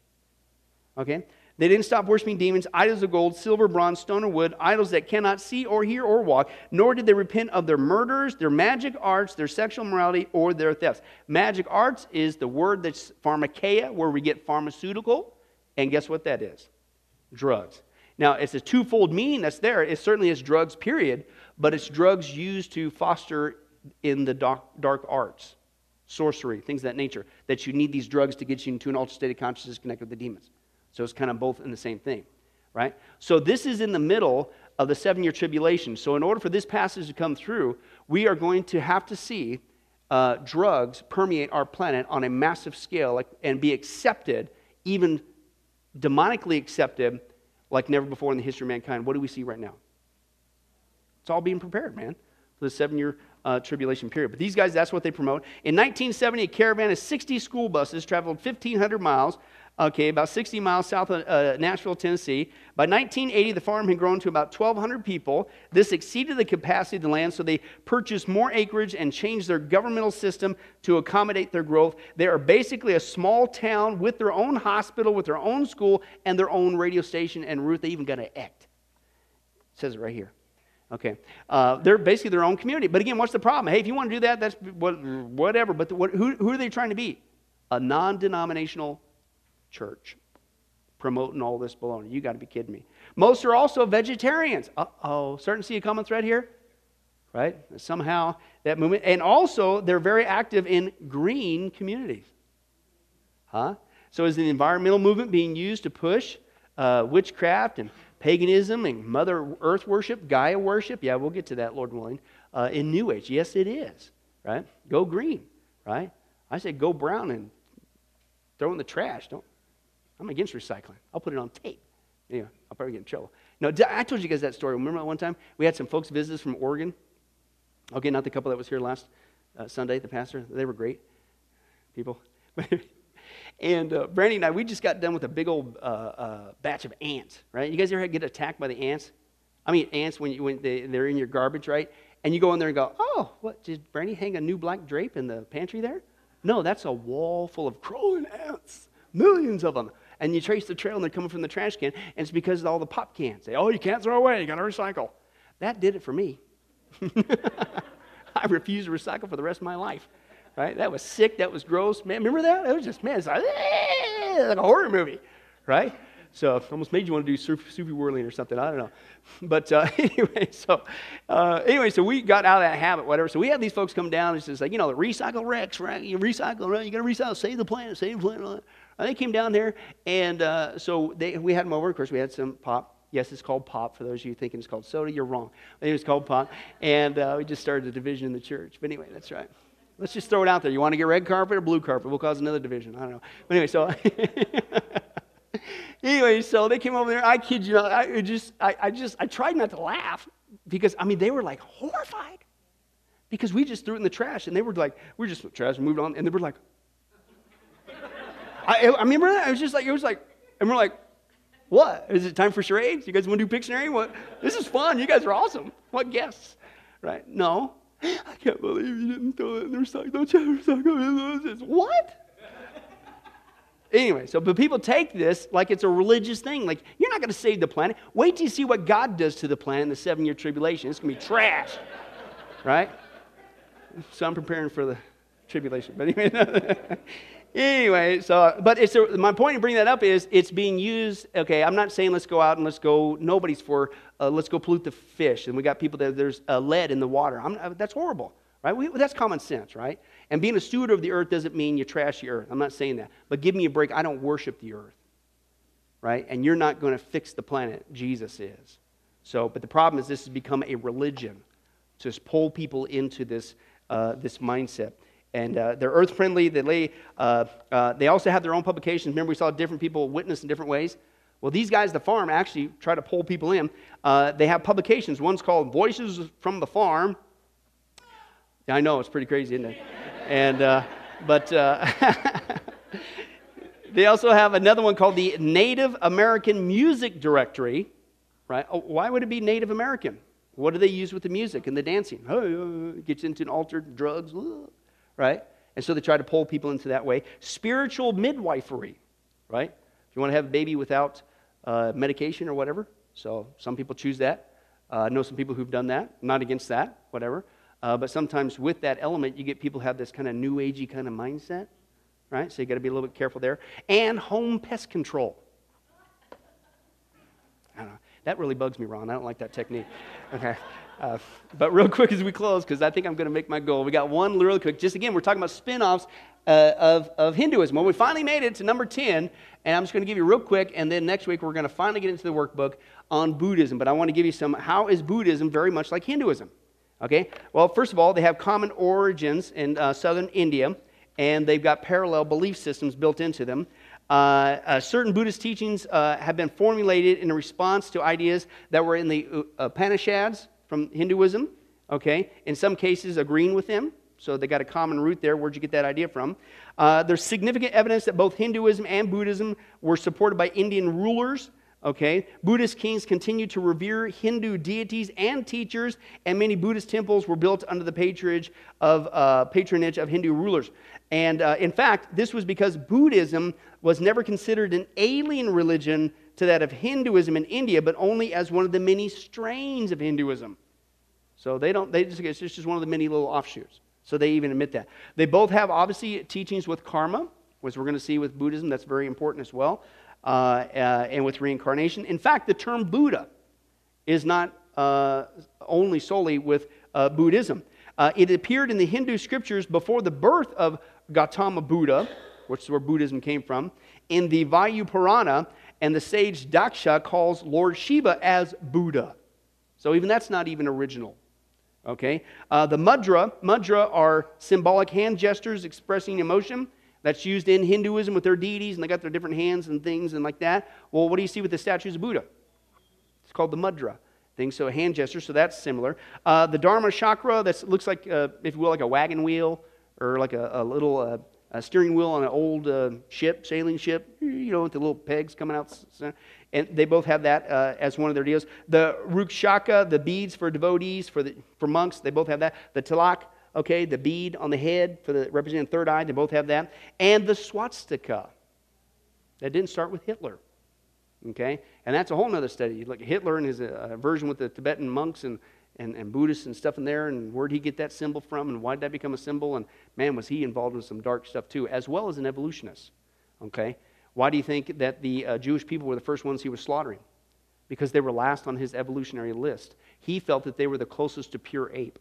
Okay? They didn't stop worshiping demons, idols of gold, silver, bronze, stone, or wood, idols that cannot see or hear or walk, nor did they repent of their murders, their magic arts, their sexual morality, or their thefts. Magic arts is the word that's pharmakeia, where we get pharmaceutical, and guess what that is? Drugs. Now, it's a twofold meaning that's there. It certainly is drugs, period, but it's drugs used to foster in the dark, dark arts, sorcery, things of that nature, that you need these drugs to get you into an altered state of consciousness connected with the demons. So it's kind of both in the same thing, right? So this is in the middle of the seven year tribulation. So, in order for this passage to come through, we are going to have to see uh, drugs permeate our planet on a massive scale like, and be accepted, even demonically accepted, like never before in the history of mankind. What do we see right now? It's all being prepared, man, for the seven year uh, tribulation period. But these guys, that's what they promote. In 1970, a caravan of 60 school buses traveled 1,500 miles okay, about 60 miles south of uh, Nashville, Tennessee. By 1980, the farm had grown to about 1,200 people. This exceeded the capacity of the land, so they purchased more acreage and changed their governmental system to accommodate their growth. They are basically a small town with their own hospital, with their own school, and their own radio station. And Ruth, they even got an act. It says it right here. Okay. Uh, they're basically their own community. But again, what's the problem? Hey, if you want to do that, that's whatever. But the, what, who, who are they trying to be? A non denominational church promoting all this baloney. You got to be kidding me. Most are also vegetarians. Uh oh. Starting to see a common thread here? Right? Somehow that movement. And also, they're very active in green communities. Huh? So, is the environmental movement being used to push uh, witchcraft and paganism and Mother Earth worship, Gaia worship? Yeah, we'll get to that, Lord willing. Uh, in New Age, yes, it is. Right? Go green. Right? I say go brown and throw in the trash. Don't I'm against recycling. I'll put it on tape. Yeah, I'll probably get in trouble. No, I told you guys that story. Remember that one time we had some folks visit us from Oregon? Okay, not the couple that was here last uh, Sunday, the pastor. They were great people. and uh, Brandy and I, we just got done with a big old uh, uh, batch of ants, right? You guys ever get attacked by the ants? I mean, ants when, you, when they, they're in your garbage, right? And you go in there and go, oh, what, did Brandy hang a new black drape in the pantry there? No, that's a wall full of crawling ants, millions of them and you trace the trail and they're coming from the trash can, and it's because of all the pop cans. Say, oh, you can't throw away, you got to recycle. That did it for me. I refused to recycle for the rest of my life. Right? That was sick. That was gross. Man, remember that? It was just, man, it's like, like a horror movie. Right? So almost made you want to do Sufi whirling or something. I don't know. But uh, anyway, so uh, anyway, so we got out of that habit, whatever. So we had these folks come down and says, like, you know, the recycle Rex, right? You recycle, right? You got to recycle, save the planet, save the planet. And they came down there, and uh, so they, we had them over. Of course, we had some pop. Yes, it's called pop. For those of you thinking it's called soda, you're wrong. It was called pop. And uh, we just started a division in the church. But anyway, that's right. Let's just throw it out there. You want to get red carpet or blue carpet? We'll cause another division. I don't know. But anyway, so. anyway, so they came over there. I kid you not. I just, I, I just, I tried not to laugh because, I mean, they were like horrified because we just threw it in the trash and they were like, we just trash and moved on. And they were like, I, I remember that. I was just like, it was like, and we're like, What? Is it time for charades? You guys want to do Pictionary? What? This is fun. You guys are awesome. What guess? Right? No. I can't believe you didn't throw it in the recycle. Don't you ever recycle this? What? Anyway, so but people take this like it's a religious thing. Like you're not going to save the planet. Wait till you see what God does to the planet in the seven-year tribulation. It's going to be trash, right? So I'm preparing for the tribulation. But anyway, anyway, so but it's a, my point in bringing that up is it's being used. Okay, I'm not saying let's go out and let's go. Nobody's for uh, let's go pollute the fish, and we got people that there's uh, lead in the water. I'm, uh, that's horrible, right? We, that's common sense, right? And being a steward of the earth doesn't mean you trash the earth. I'm not saying that, but give me a break. I don't worship the earth, right? And you're not going to fix the planet. Jesus is. So, but the problem is this has become a religion to pull people into this uh, this mindset and uh, they're earth friendly. They, lay, uh, uh, they also have their own publications. Remember, we saw different people witness in different ways? Well, these guys, the farm, actually try to pull people in. Uh, they have publications. One's called Voices from the Farm. I know, it's pretty crazy, isn't it? and, uh, but uh, they also have another one called the Native American Music Directory, right? Oh, why would it be Native American? What do they use with the music and the dancing? Oh, gets into an altered drugs right? And so they try to pull people into that way. Spiritual midwifery, right? If you want to have a baby without uh, medication or whatever. So some people choose that. Uh, I know some people who've done that. I'm not against that, whatever. Uh, but sometimes with that element, you get people have this kind of new agey kind of mindset, right? So you got to be a little bit careful there. And home pest control. I don't know. That really bugs me, Ron. I don't like that technique. Okay. Uh, but real quick as we close, because I think I'm going to make my goal. We got one real quick. Just again, we're talking about spin offs uh, of, of Hinduism. Well, we finally made it to number 10, and I'm just going to give you real quick, and then next week we're going to finally get into the workbook on Buddhism. But I want to give you some how is Buddhism very much like Hinduism? Okay? Well, first of all, they have common origins in uh, southern India, and they've got parallel belief systems built into them. Uh, uh, certain Buddhist teachings uh, have been formulated in response to ideas that were in the Upanishads, from Hinduism, okay? In some cases, agreeing with them. So they got a common root there. Where'd you get that idea from? Uh, there's significant evidence that both Hinduism and Buddhism were supported by Indian rulers. Okay, Buddhist kings continued to revere Hindu deities and teachers, and many Buddhist temples were built under the patronage of uh, patronage of Hindu rulers. And uh, in fact, this was because Buddhism was never considered an alien religion to that of Hinduism in India, but only as one of the many strains of Hinduism. So they don't, they just, it's just one of the many little offshoots. So they even admit that. They both have, obviously, teachings with karma, which we're going to see with Buddhism. That's very important as well. Uh, uh, and with reincarnation. In fact, the term Buddha is not uh, only solely with uh, Buddhism. Uh, it appeared in the Hindu scriptures before the birth of Gautama Buddha, which is where Buddhism came from, in the Vayu Purana, and the sage Daksha calls Lord Shiva as Buddha. So even that's not even original. Okay? Uh, the mudra, mudra are symbolic hand gestures expressing emotion. That's used in Hinduism with their deities, and they got their different hands and things and like that. Well, what do you see with the statues of Buddha? It's called the mudra thing, so a hand gesture, so that's similar. Uh, the Dharma chakra, that looks like, uh, if you will, like a wagon wheel or like a, a little uh, a steering wheel on an old uh, ship, sailing ship, you know, with the little pegs coming out. And they both have that uh, as one of their deals. The rukshaka, the beads for devotees, for, the, for monks, they both have that. The tilak, okay, the bead on the head for the representing third eye, they both have that. And the swastika. That didn't start with Hitler. Okay? And that's a whole other study. Look, at Hitler and his uh, version with the Tibetan monks and and, and Buddhists and stuff in there, and where'd he get that symbol from, and why did that become a symbol? And man, was he involved in some dark stuff too, as well as an evolutionist. Okay? Why do you think that the uh, Jewish people were the first ones he was slaughtering? Because they were last on his evolutionary list. He felt that they were the closest to pure ape.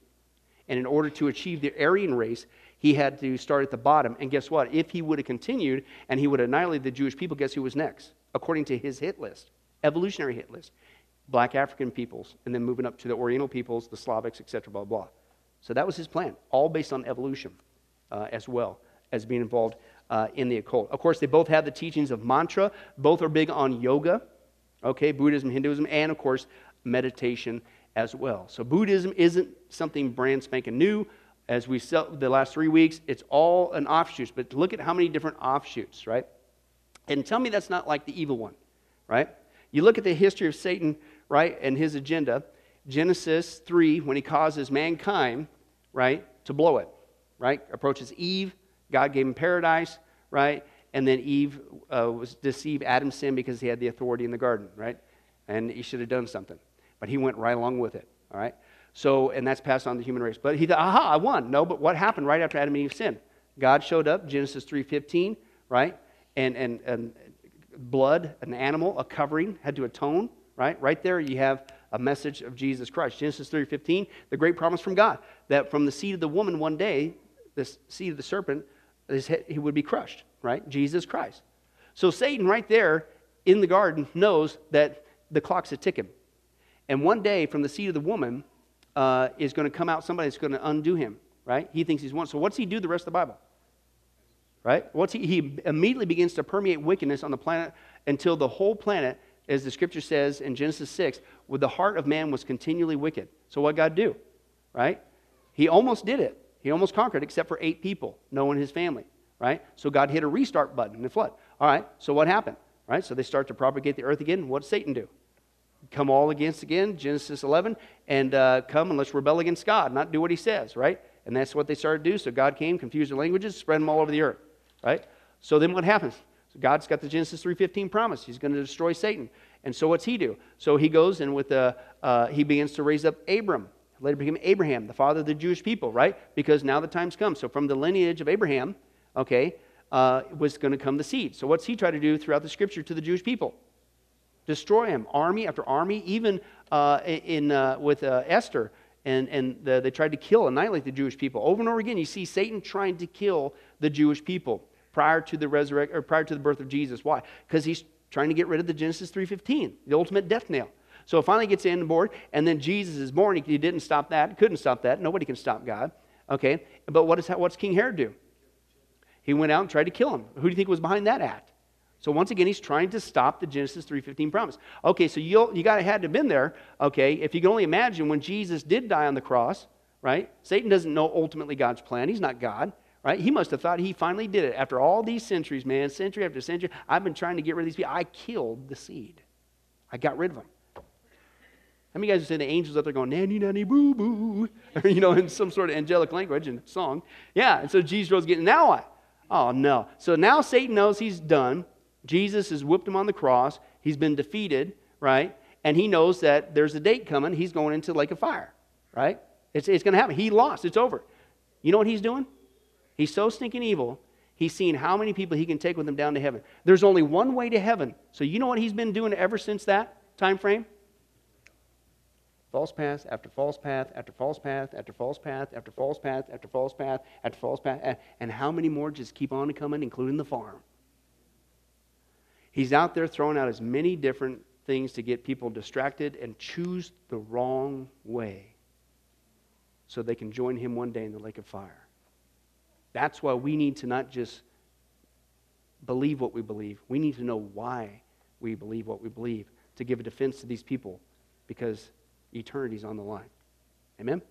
And in order to achieve the Aryan race, he had to start at the bottom. And guess what? If he would have continued and he would have annihilated the Jewish people, guess who was next? According to his hit list, evolutionary hit list black African peoples, and then moving up to the Oriental peoples, the Slavics, etc., blah, blah. So that was his plan, all based on evolution uh, as well as being involved uh, in the occult. Of course, they both have the teachings of mantra. Both are big on yoga, okay, Buddhism, Hinduism, and of course, meditation as well. So Buddhism isn't something brand spanking new. As we saw the last three weeks, it's all an offshoot. But look at how many different offshoots, right? And tell me that's not like the evil one, right? You look at the history of Satan, right, and his agenda. Genesis 3, when he causes mankind, right, to blow it, right, approaches Eve. God gave him paradise, right, and then Eve uh, was deceived Adam's sin because he had the authority in the garden, right, and he should have done something, but he went right along with it, all right. So, and that's passed on to the human race. But he thought, aha, I won. No, but what happened right after Adam and Eve sinned? God showed up, Genesis 3.15, right? And, and, and blood, an animal, a covering, had to atone, right? Right there you have a message of Jesus Christ. Genesis 3.15, the great promise from God, that from the seed of the woman one day, the seed of the serpent, he would be crushed, right? Jesus Christ. So Satan right there in the garden knows that the clock's a ticking. And one day from the seed of the woman, uh, is going to come out somebody that's going to undo him, right? He thinks he's one. So what's he do the rest of the Bible? Right? What's he, he immediately begins to permeate wickedness on the planet until the whole planet, as the scripture says in Genesis 6, with the heart of man was continually wicked. So what God do? Right? He almost did it. He almost conquered, except for eight people, Noah and his family. Right? So God hit a restart button in the flood. All right, so what happened? Right? So they start to propagate the earth again. What does Satan do? come all against again, Genesis 11, and uh, come and let's rebel against God, not do what he says, right? And that's what they started to do. So God came, confused their languages, spread them all over the earth, right? So then what happens? So God's got the Genesis 3.15 promise. He's going to destroy Satan. And so what's he do? So he goes and with the, uh, he begins to raise up Abram. Later became Abraham, the father of the Jewish people, right? Because now the time's come. So from the lineage of Abraham, okay, uh, was going to come the seed. So what's he try to do throughout the scripture to the Jewish people? destroy him. Army after army, even uh, in, uh, with uh, Esther, and, and the, they tried to kill, annihilate the Jewish people. Over and over again, you see Satan trying to kill the Jewish people prior to the resurrect or prior to the birth of Jesus. Why? Because he's trying to get rid of the Genesis 3:15, the ultimate death nail. So it finally gets in the board, and then Jesus is born. He, didn't stop that. Couldn't stop that. Nobody can stop God. Okay, but what is what's King Herod do? He went out and tried to kill him. Who do you think was behind that act? So once again, he's trying to stop the Genesis 3.15 promise. Okay, so you you got to had to have been there, okay, if you can only imagine when Jesus did die on the cross, right? Satan doesn't know ultimately God's plan. He's not God, right? He must have thought he finally did it. After all these centuries, man, century after century, I've been trying to get rid of these people. I killed the seed. I got rid of them. How many guys are saying the angels up there going, nanny, nanny, boo, boo, you know, in some sort of angelic language and song? Yeah, and so Jesus was getting, now what? Oh, no. So now Satan knows he's done. Jesus has whipped him on the cross. He's been defeated, right? And he knows that there's a date coming. He's going into lake of fire, right? It's, it's going to happen. He lost. It's over. You know what he's doing? He's so stinking evil. He's seeing how many people he can take with him down to heaven. There's only one way to heaven. So you know what he's been doing ever since that time frame? False path after false path after false path after false path after false path after false path after false path. And how many more just keep on coming, including the farm? He's out there throwing out as many different things to get people distracted and choose the wrong way so they can join him one day in the lake of fire. That's why we need to not just believe what we believe, we need to know why we believe what we believe to give a defense to these people because eternity's on the line. Amen?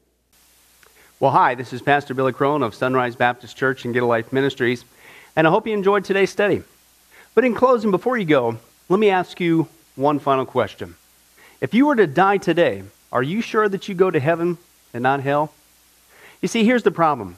Well, hi, this is Pastor Billy Crone of Sunrise Baptist Church and Get a Life Ministries, and I hope you enjoyed today's study. But in closing, before you go, let me ask you one final question. If you were to die today, are you sure that you go to heaven and not hell? You see, here's the problem.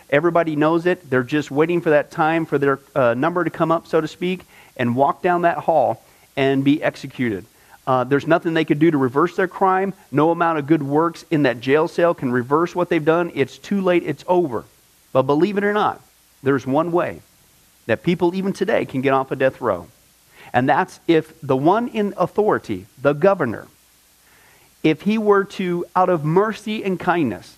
Everybody knows it. They're just waiting for that time for their uh, number to come up, so to speak, and walk down that hall and be executed. Uh, there's nothing they could do to reverse their crime. No amount of good works in that jail cell can reverse what they've done. It's too late. It's over. But believe it or not, there's one way that people, even today, can get off a of death row. And that's if the one in authority, the governor, if he were to, out of mercy and kindness,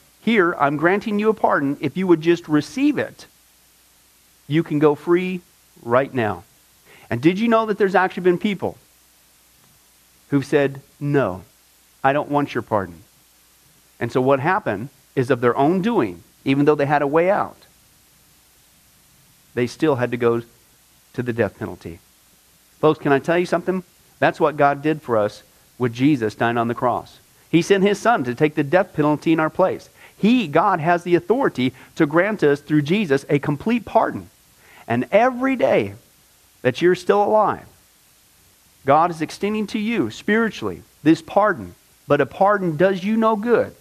here, I'm granting you a pardon. If you would just receive it, you can go free right now. And did you know that there's actually been people who've said, No, I don't want your pardon. And so what happened is of their own doing, even though they had a way out, they still had to go to the death penalty. Folks, can I tell you something? That's what God did for us with Jesus dying on the cross. He sent his son to take the death penalty in our place. He, God, has the authority to grant us through Jesus a complete pardon. And every day that you're still alive, God is extending to you spiritually this pardon. But a pardon does you no good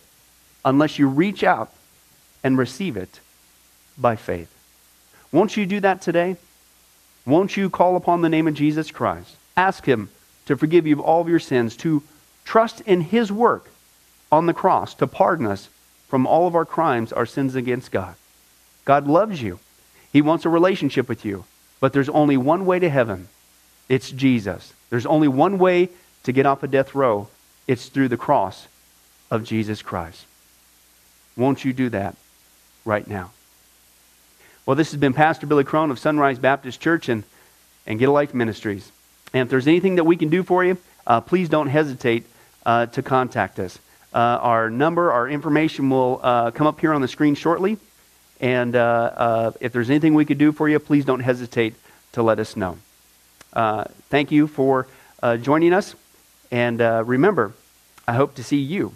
unless you reach out and receive it by faith. Won't you do that today? Won't you call upon the name of Jesus Christ? Ask Him to forgive you of all of your sins, to trust in His work on the cross to pardon us from all of our crimes, our sins against God. God loves you. He wants a relationship with you. But there's only one way to heaven it's Jesus. There's only one way to get off a death row it's through the cross of Jesus Christ. Won't you do that right now? Well, this has been Pastor Billy Crone of Sunrise Baptist Church and, and Get a Life Ministries. And if there's anything that we can do for you, uh, please don't hesitate uh, to contact us. Uh, our number, our information will uh, come up here on the screen shortly. And uh, if there's anything we could do for you, please don't hesitate to let us know. thank you for joining us. And remember, I hope to see you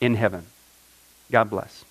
in heaven. God bless.